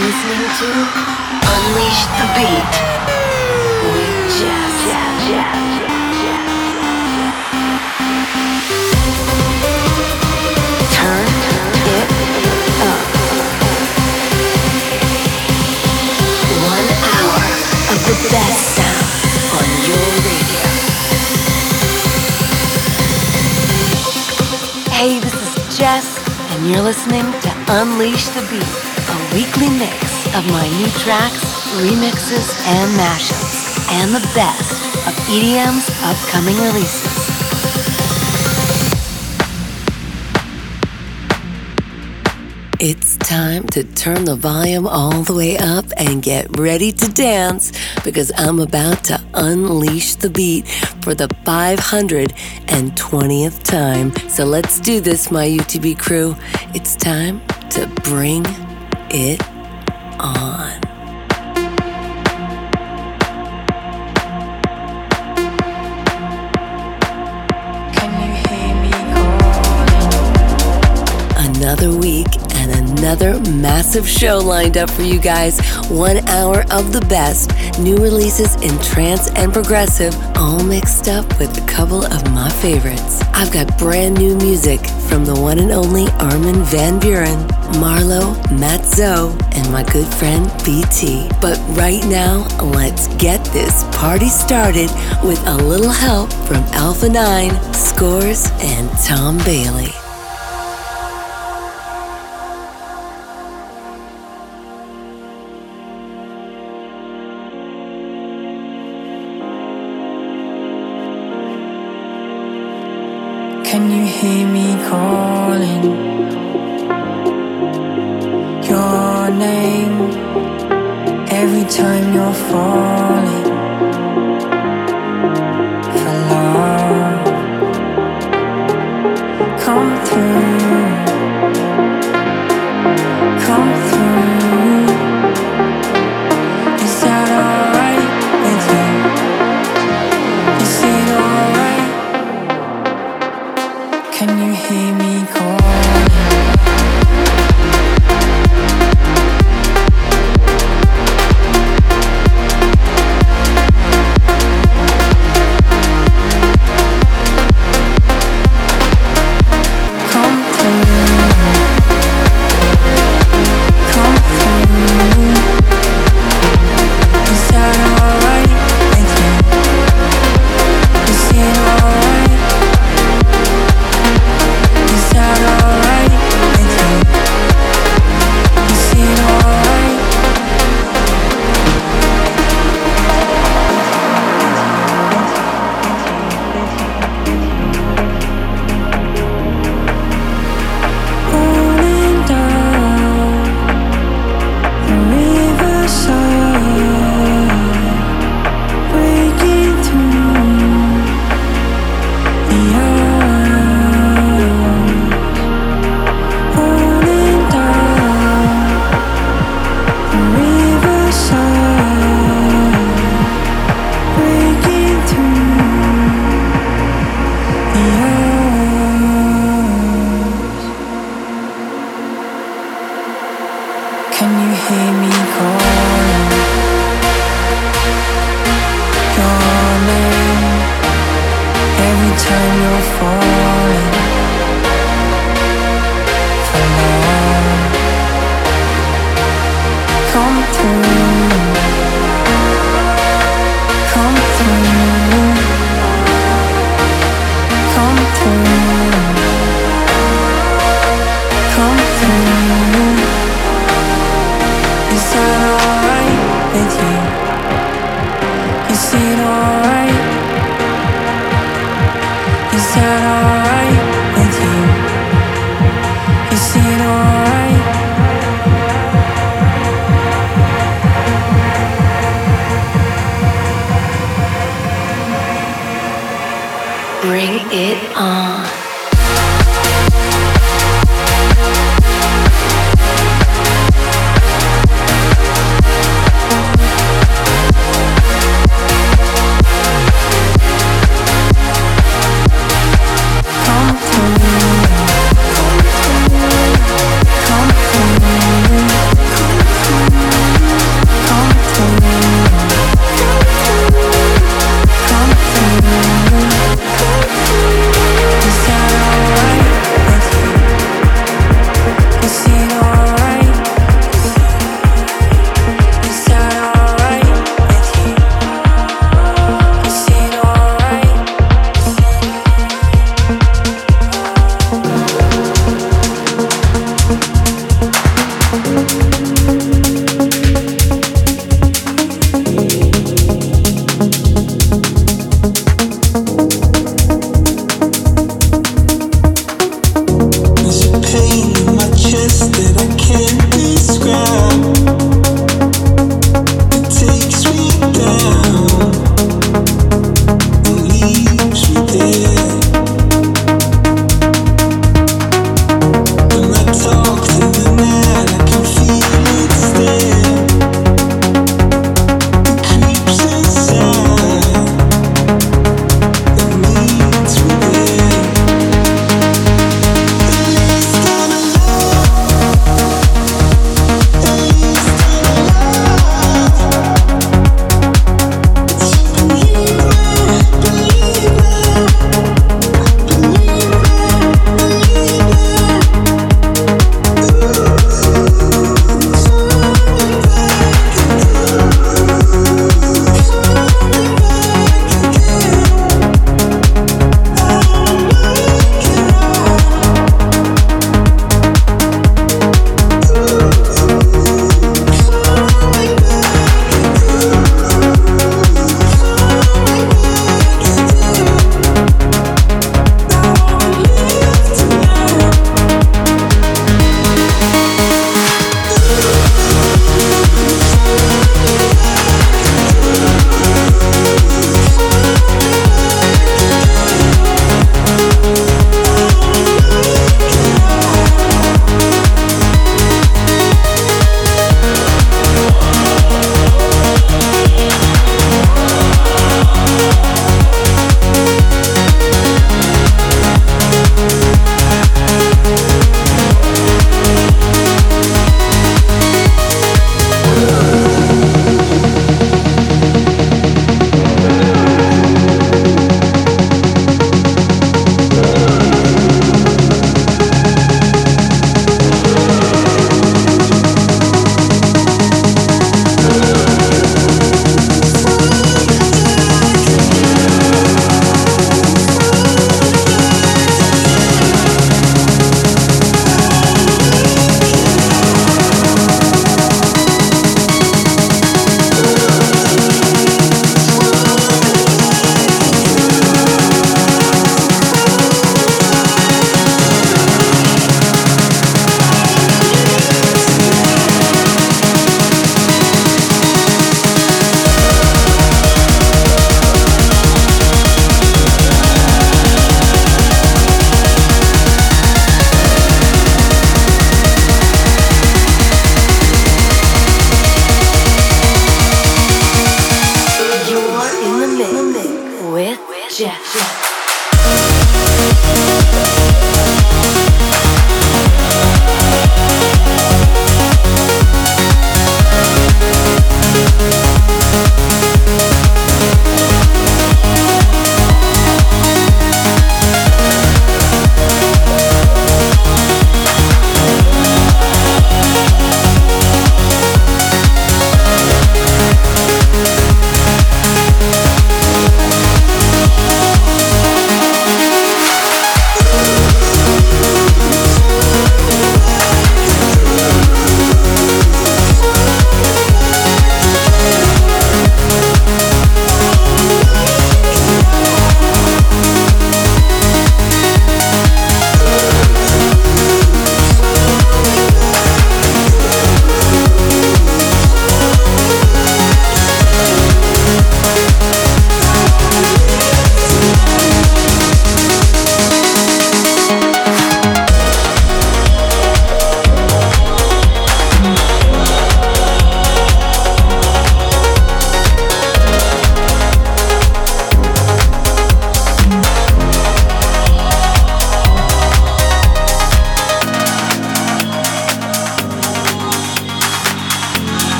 listening to Unleash the Beat with Turn up. One hour of the best sound on your radio. Hey, this is JES, and you're listening to Unleash the Beat weekly mix of my new tracks, remixes, and mashups, and the best of EDM's upcoming releases. It's time to turn the volume all the way up and get ready to dance because I'm about to unleash the beat for the 520th time. So let's do this, my UTB crew. It's time to bring it on. Another massive show lined up for you guys. One hour of the best, new releases in trance and progressive, all mixed up with a couple of my favorites. I've got brand new music from the one and only Armin van Buuren, Marlo, Mat Zo, and my good friend BT. But right now, let's get this party started with a little help from Alpha 9, Scores, and Tom Bailey. Can you hear me calling your name every time you're falling for love? Come through, come through. Can you hear me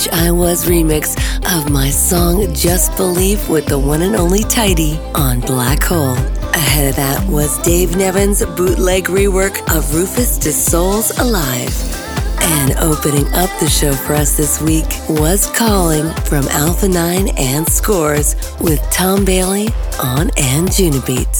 Wish I Was remix of my song Just Believe with the one and only Tidy on Black Hole. Ahead of that was Dave Nevin's bootleg rework of Rufus Du Sol's Alive. And opening up the show for us this week was Calling from Alpha 9 and Scores with Tom Bailey on Anjunabeats. biscuits,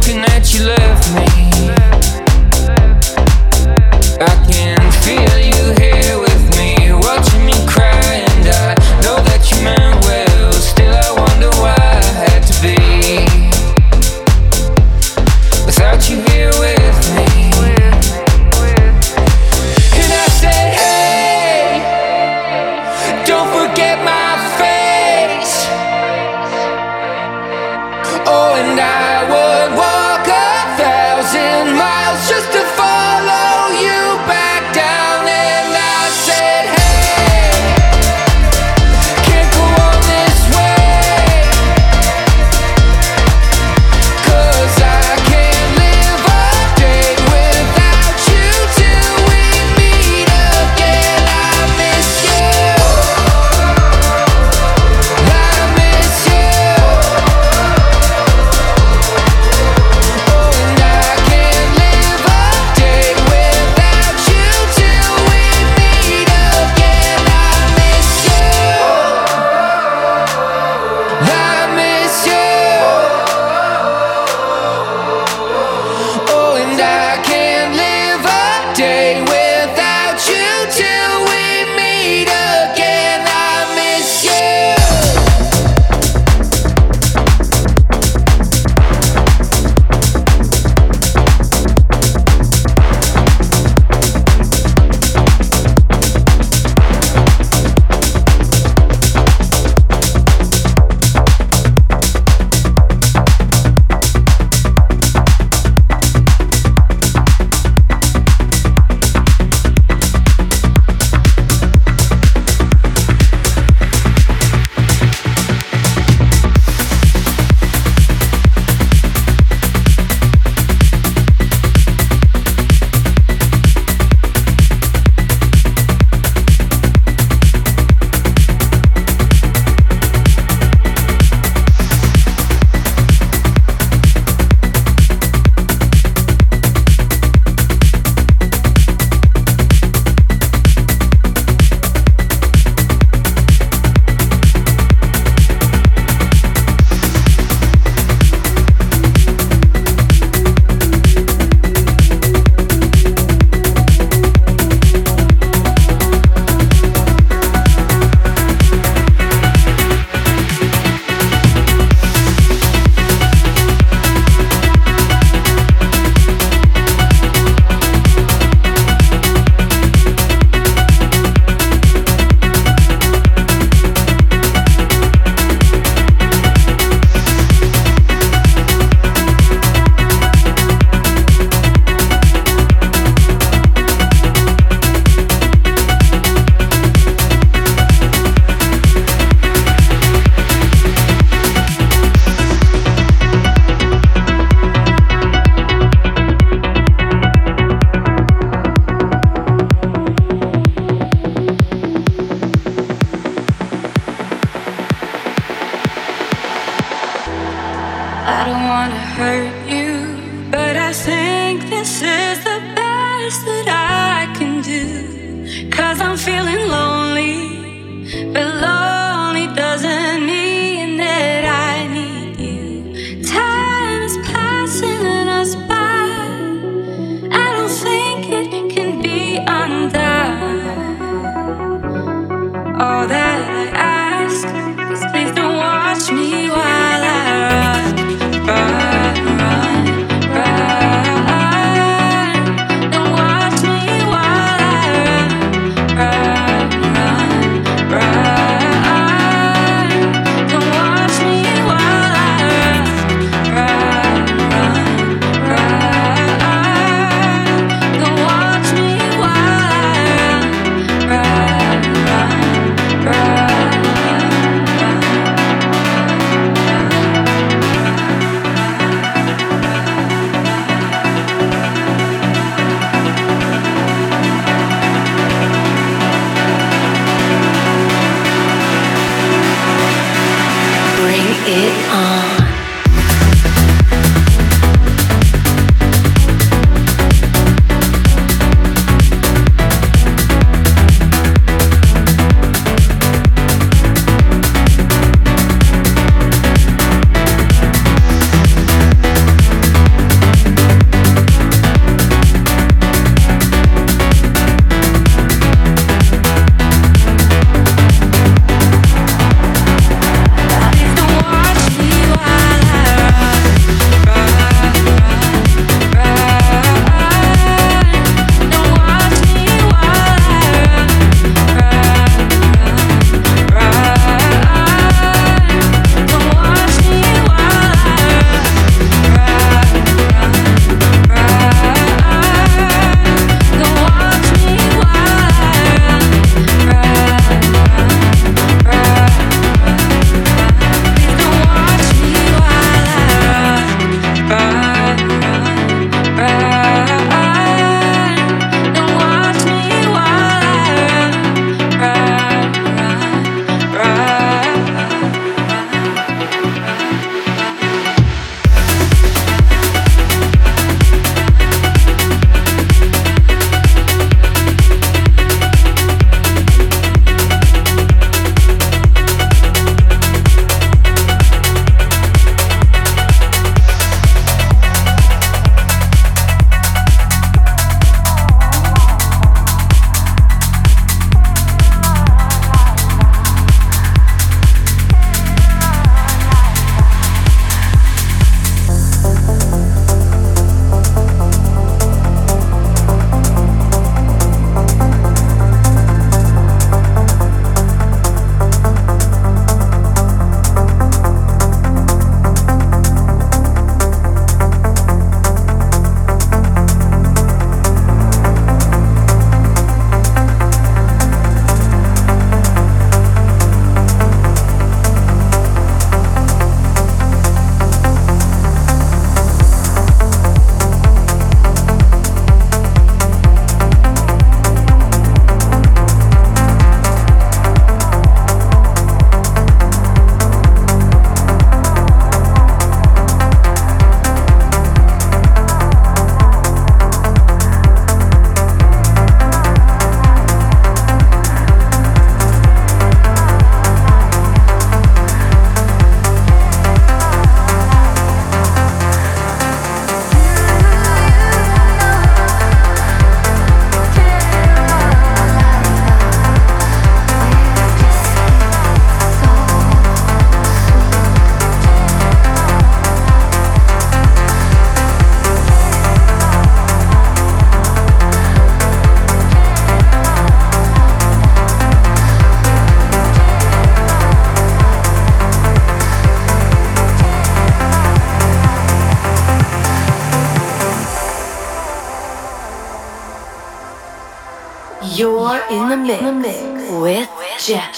broken that you left me.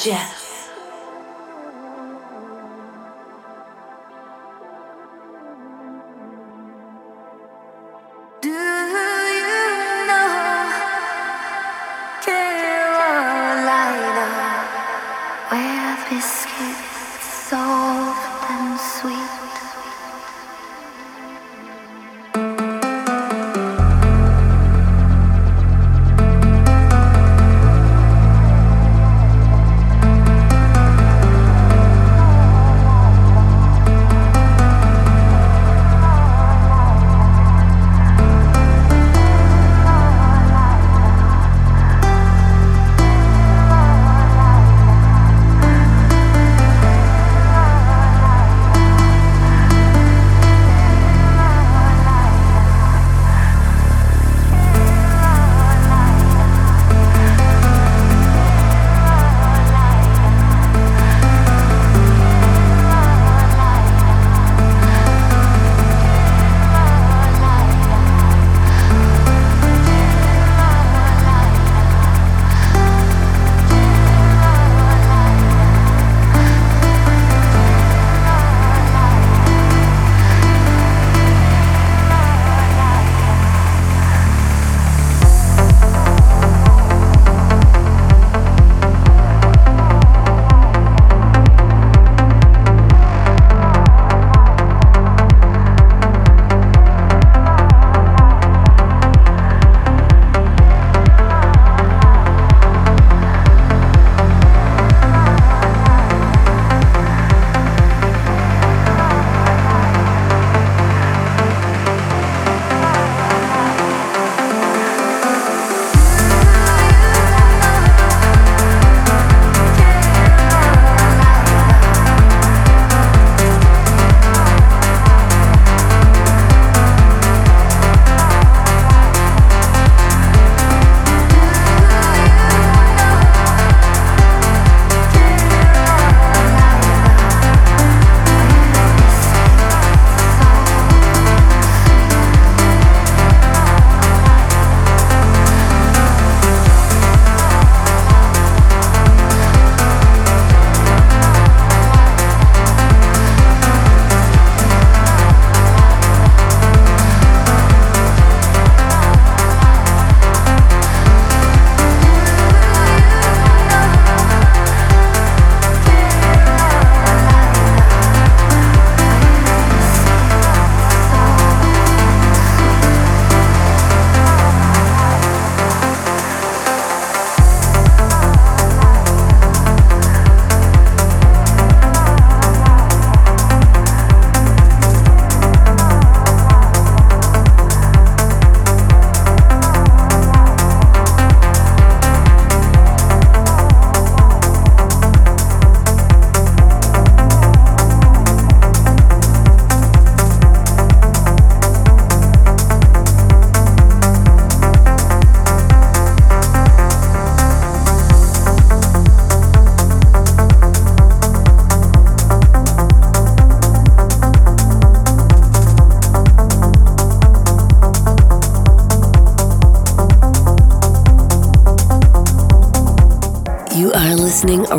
Soft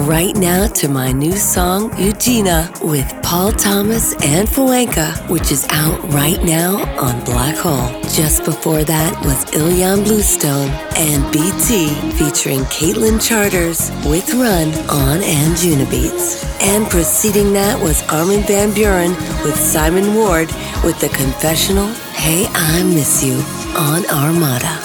right now to my new song, Eugenia, with Paul Thomas and Fuenka, which is out right now on Black Hole. Just before that was Ilan Bluestone and BT featuring Caitlin Charters with Run on Anjunabeats. And preceding that was Armin Van Buuren with Simon Ward with the confessional, Hey, I Miss You on Armada.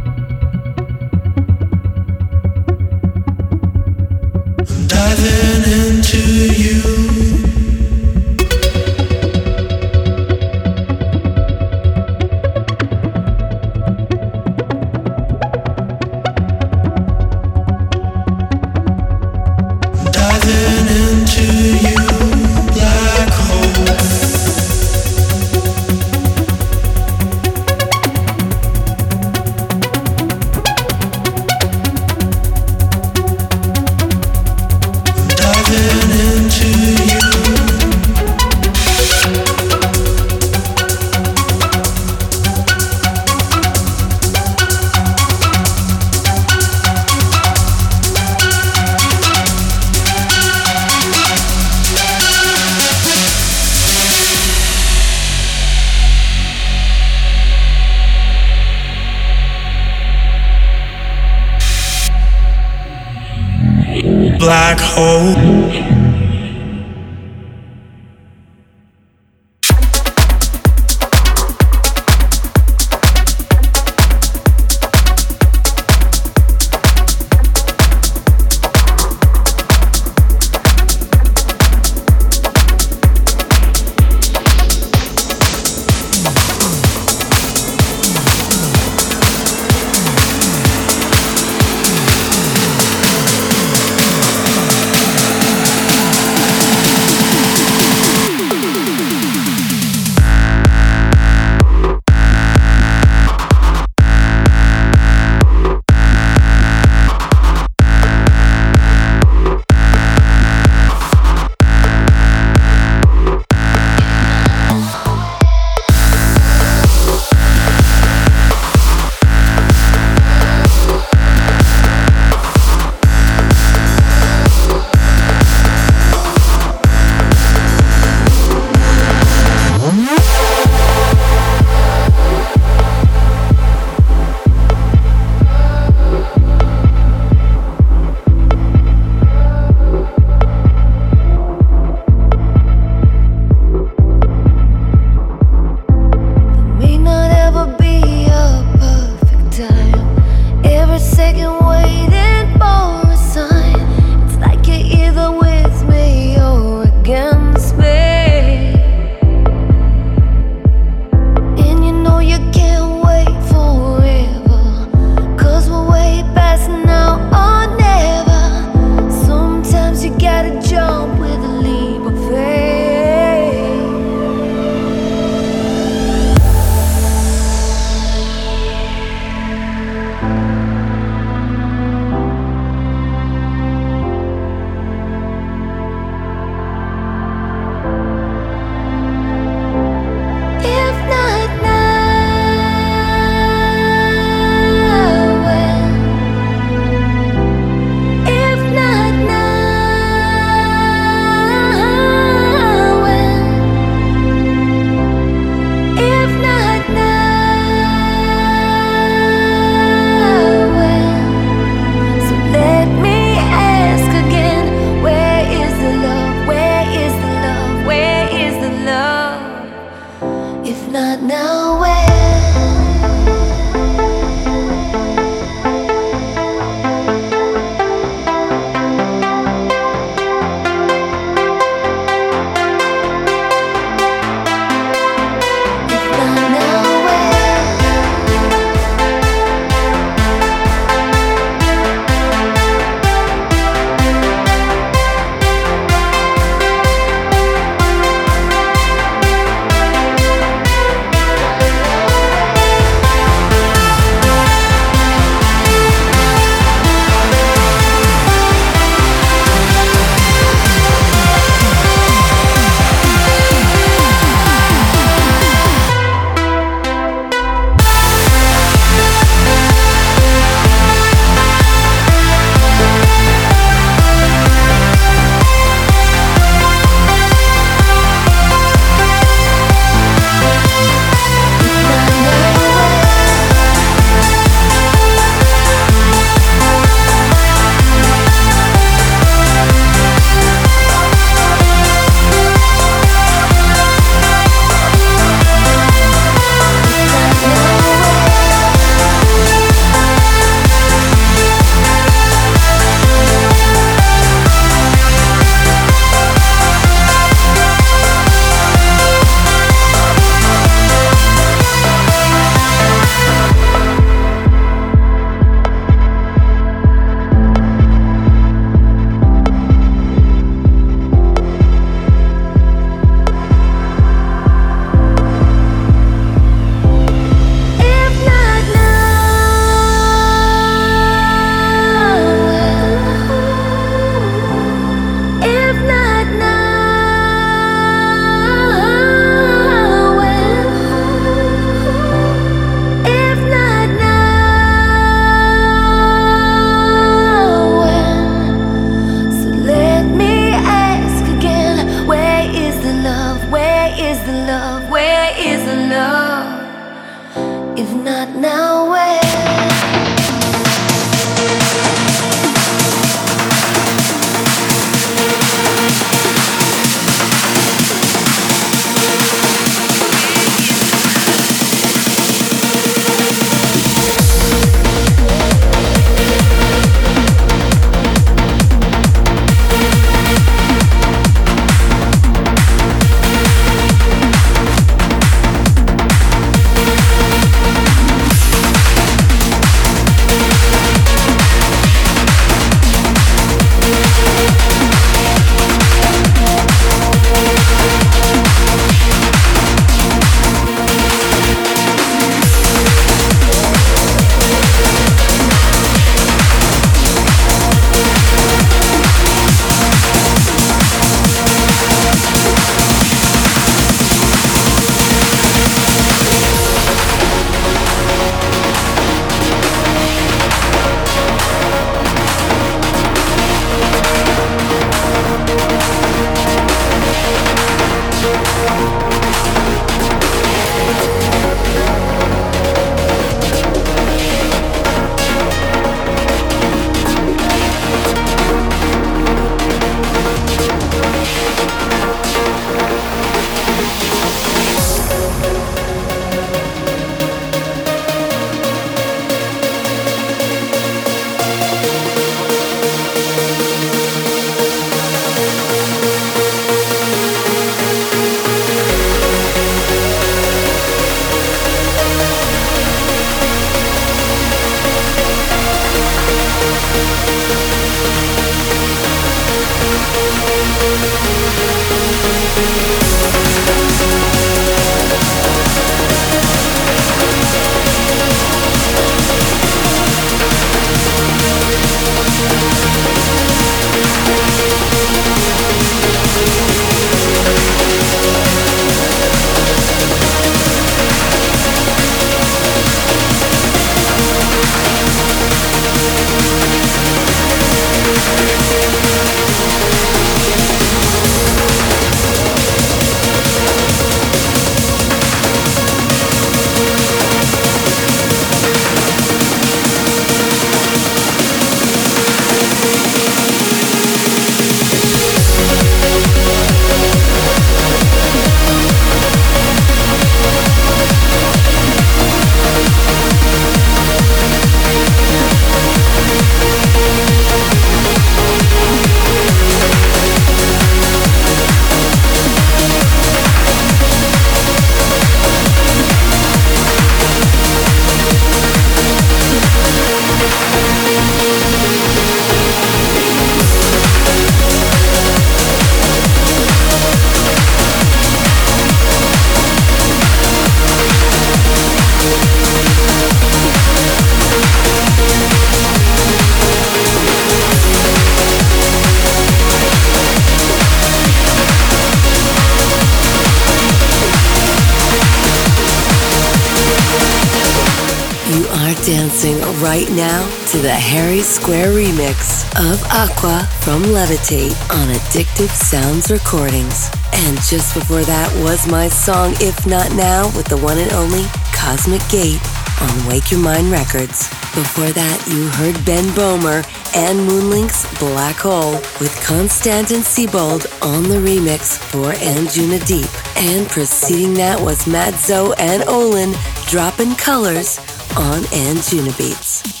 Dancing right now to the Harry Square remix of Aqua from Levitate on Addictive Sounds Recordings. And just before that was my song If Not Now with the one and only Cosmic Gate on Wake Your Mind Records. Before that, you heard Ben Böhmer and Moonlink's Black Hole with Konstantin Sibold on the remix for Anjuna Deep. And preceding that was Mat Zo and Olin dropping colors on Anjuna Beats.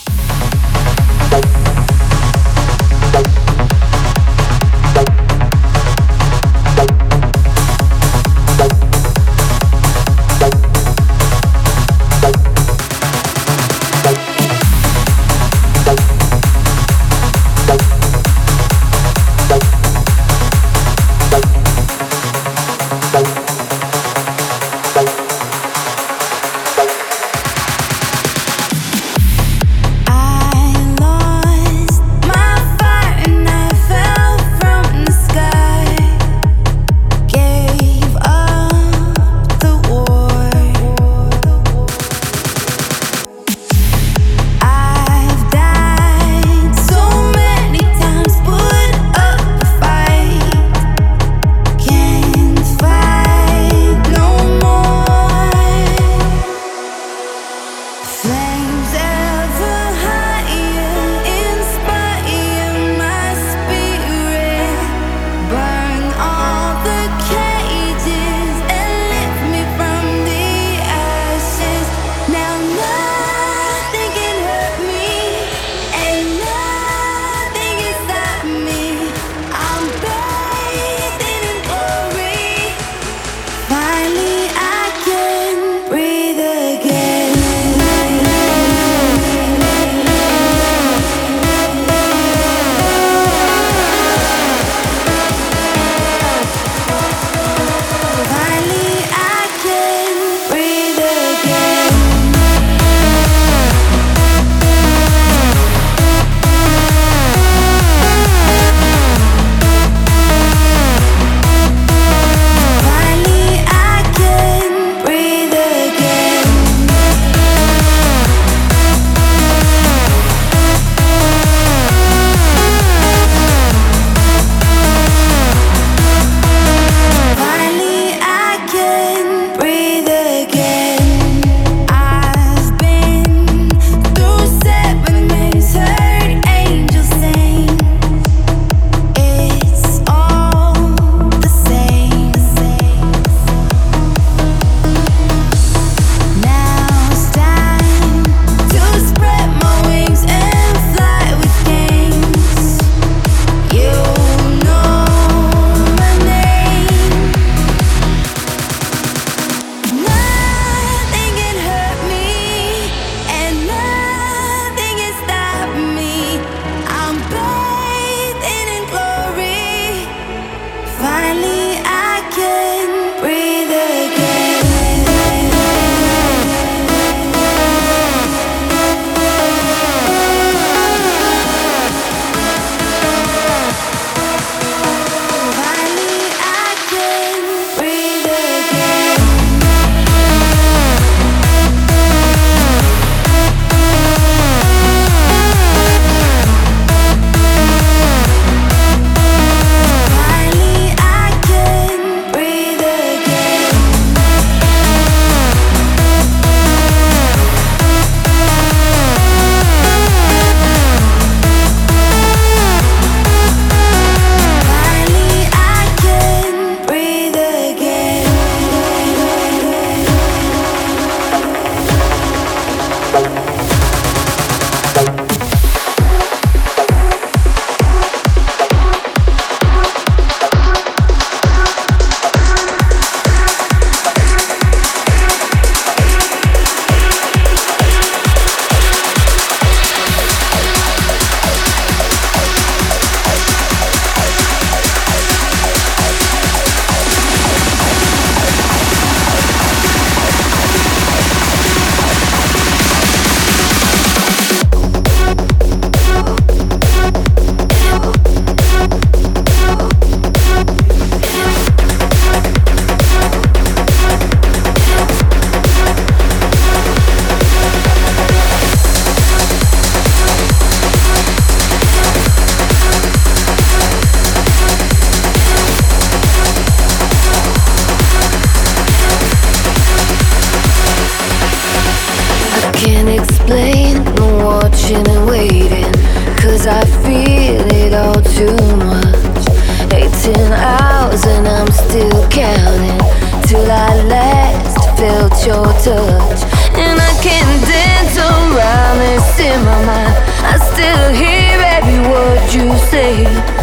Say.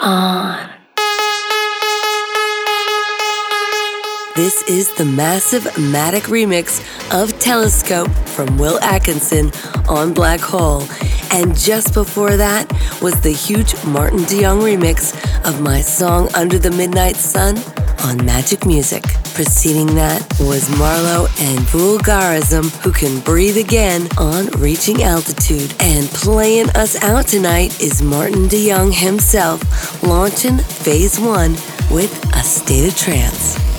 On. This is the massive Matic remix of Telescope from Will Atkinson on Black Hole. And just before that was the huge Maarten de Jong remix of my song Under the Midnight Sun on Magik Muzik. Preceding that was Marlo and Vulgarism, who can breathe again on Reaching Altitude. And playing us out tonight is Maarten de Jong himself, launching Phase 1 with A State of Trance.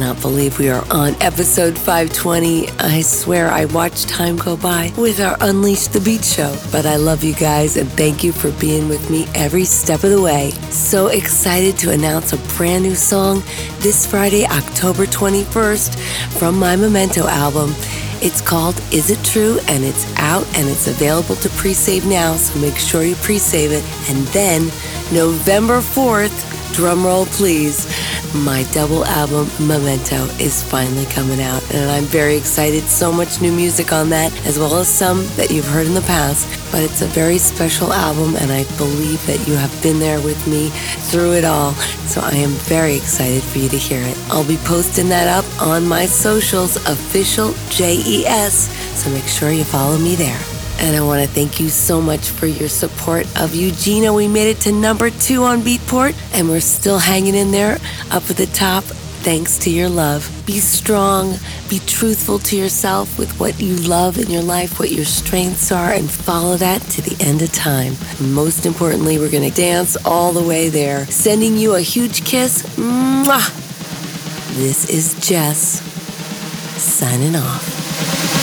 Believe we are on episode 520. I swear I watched time go by with our Unleash the Beat show. But I love you guys and thank you for being with me every step of the way. So excited to announce a brand new song this Friday, October 21st, from my Memento album. It's called Is It True? and it's out and it's available to pre save now, so make sure you pre save it. And then November 4th, drumroll please, my double album Memento is finally coming out, and I'm very excited. So much new music on that, as well as some that you've heard in the past. But it's a very special album, and I believe that you have been there with me through it all. So I am very excited for you to hear it. I'll be posting that up on my socials, official JES. So make sure you follow me there. And I want to thank you so much for your support of Eugenia. We made it to number two on Beatport, and we're still hanging in there up at the top thanks to your love. Be strong, be truthful to yourself with what you love in your life, what your strengths are, and follow that to the end of time. Most importantly, we're going to dance all the way there. Sending you a huge kiss. Mwah! This is JES signing off.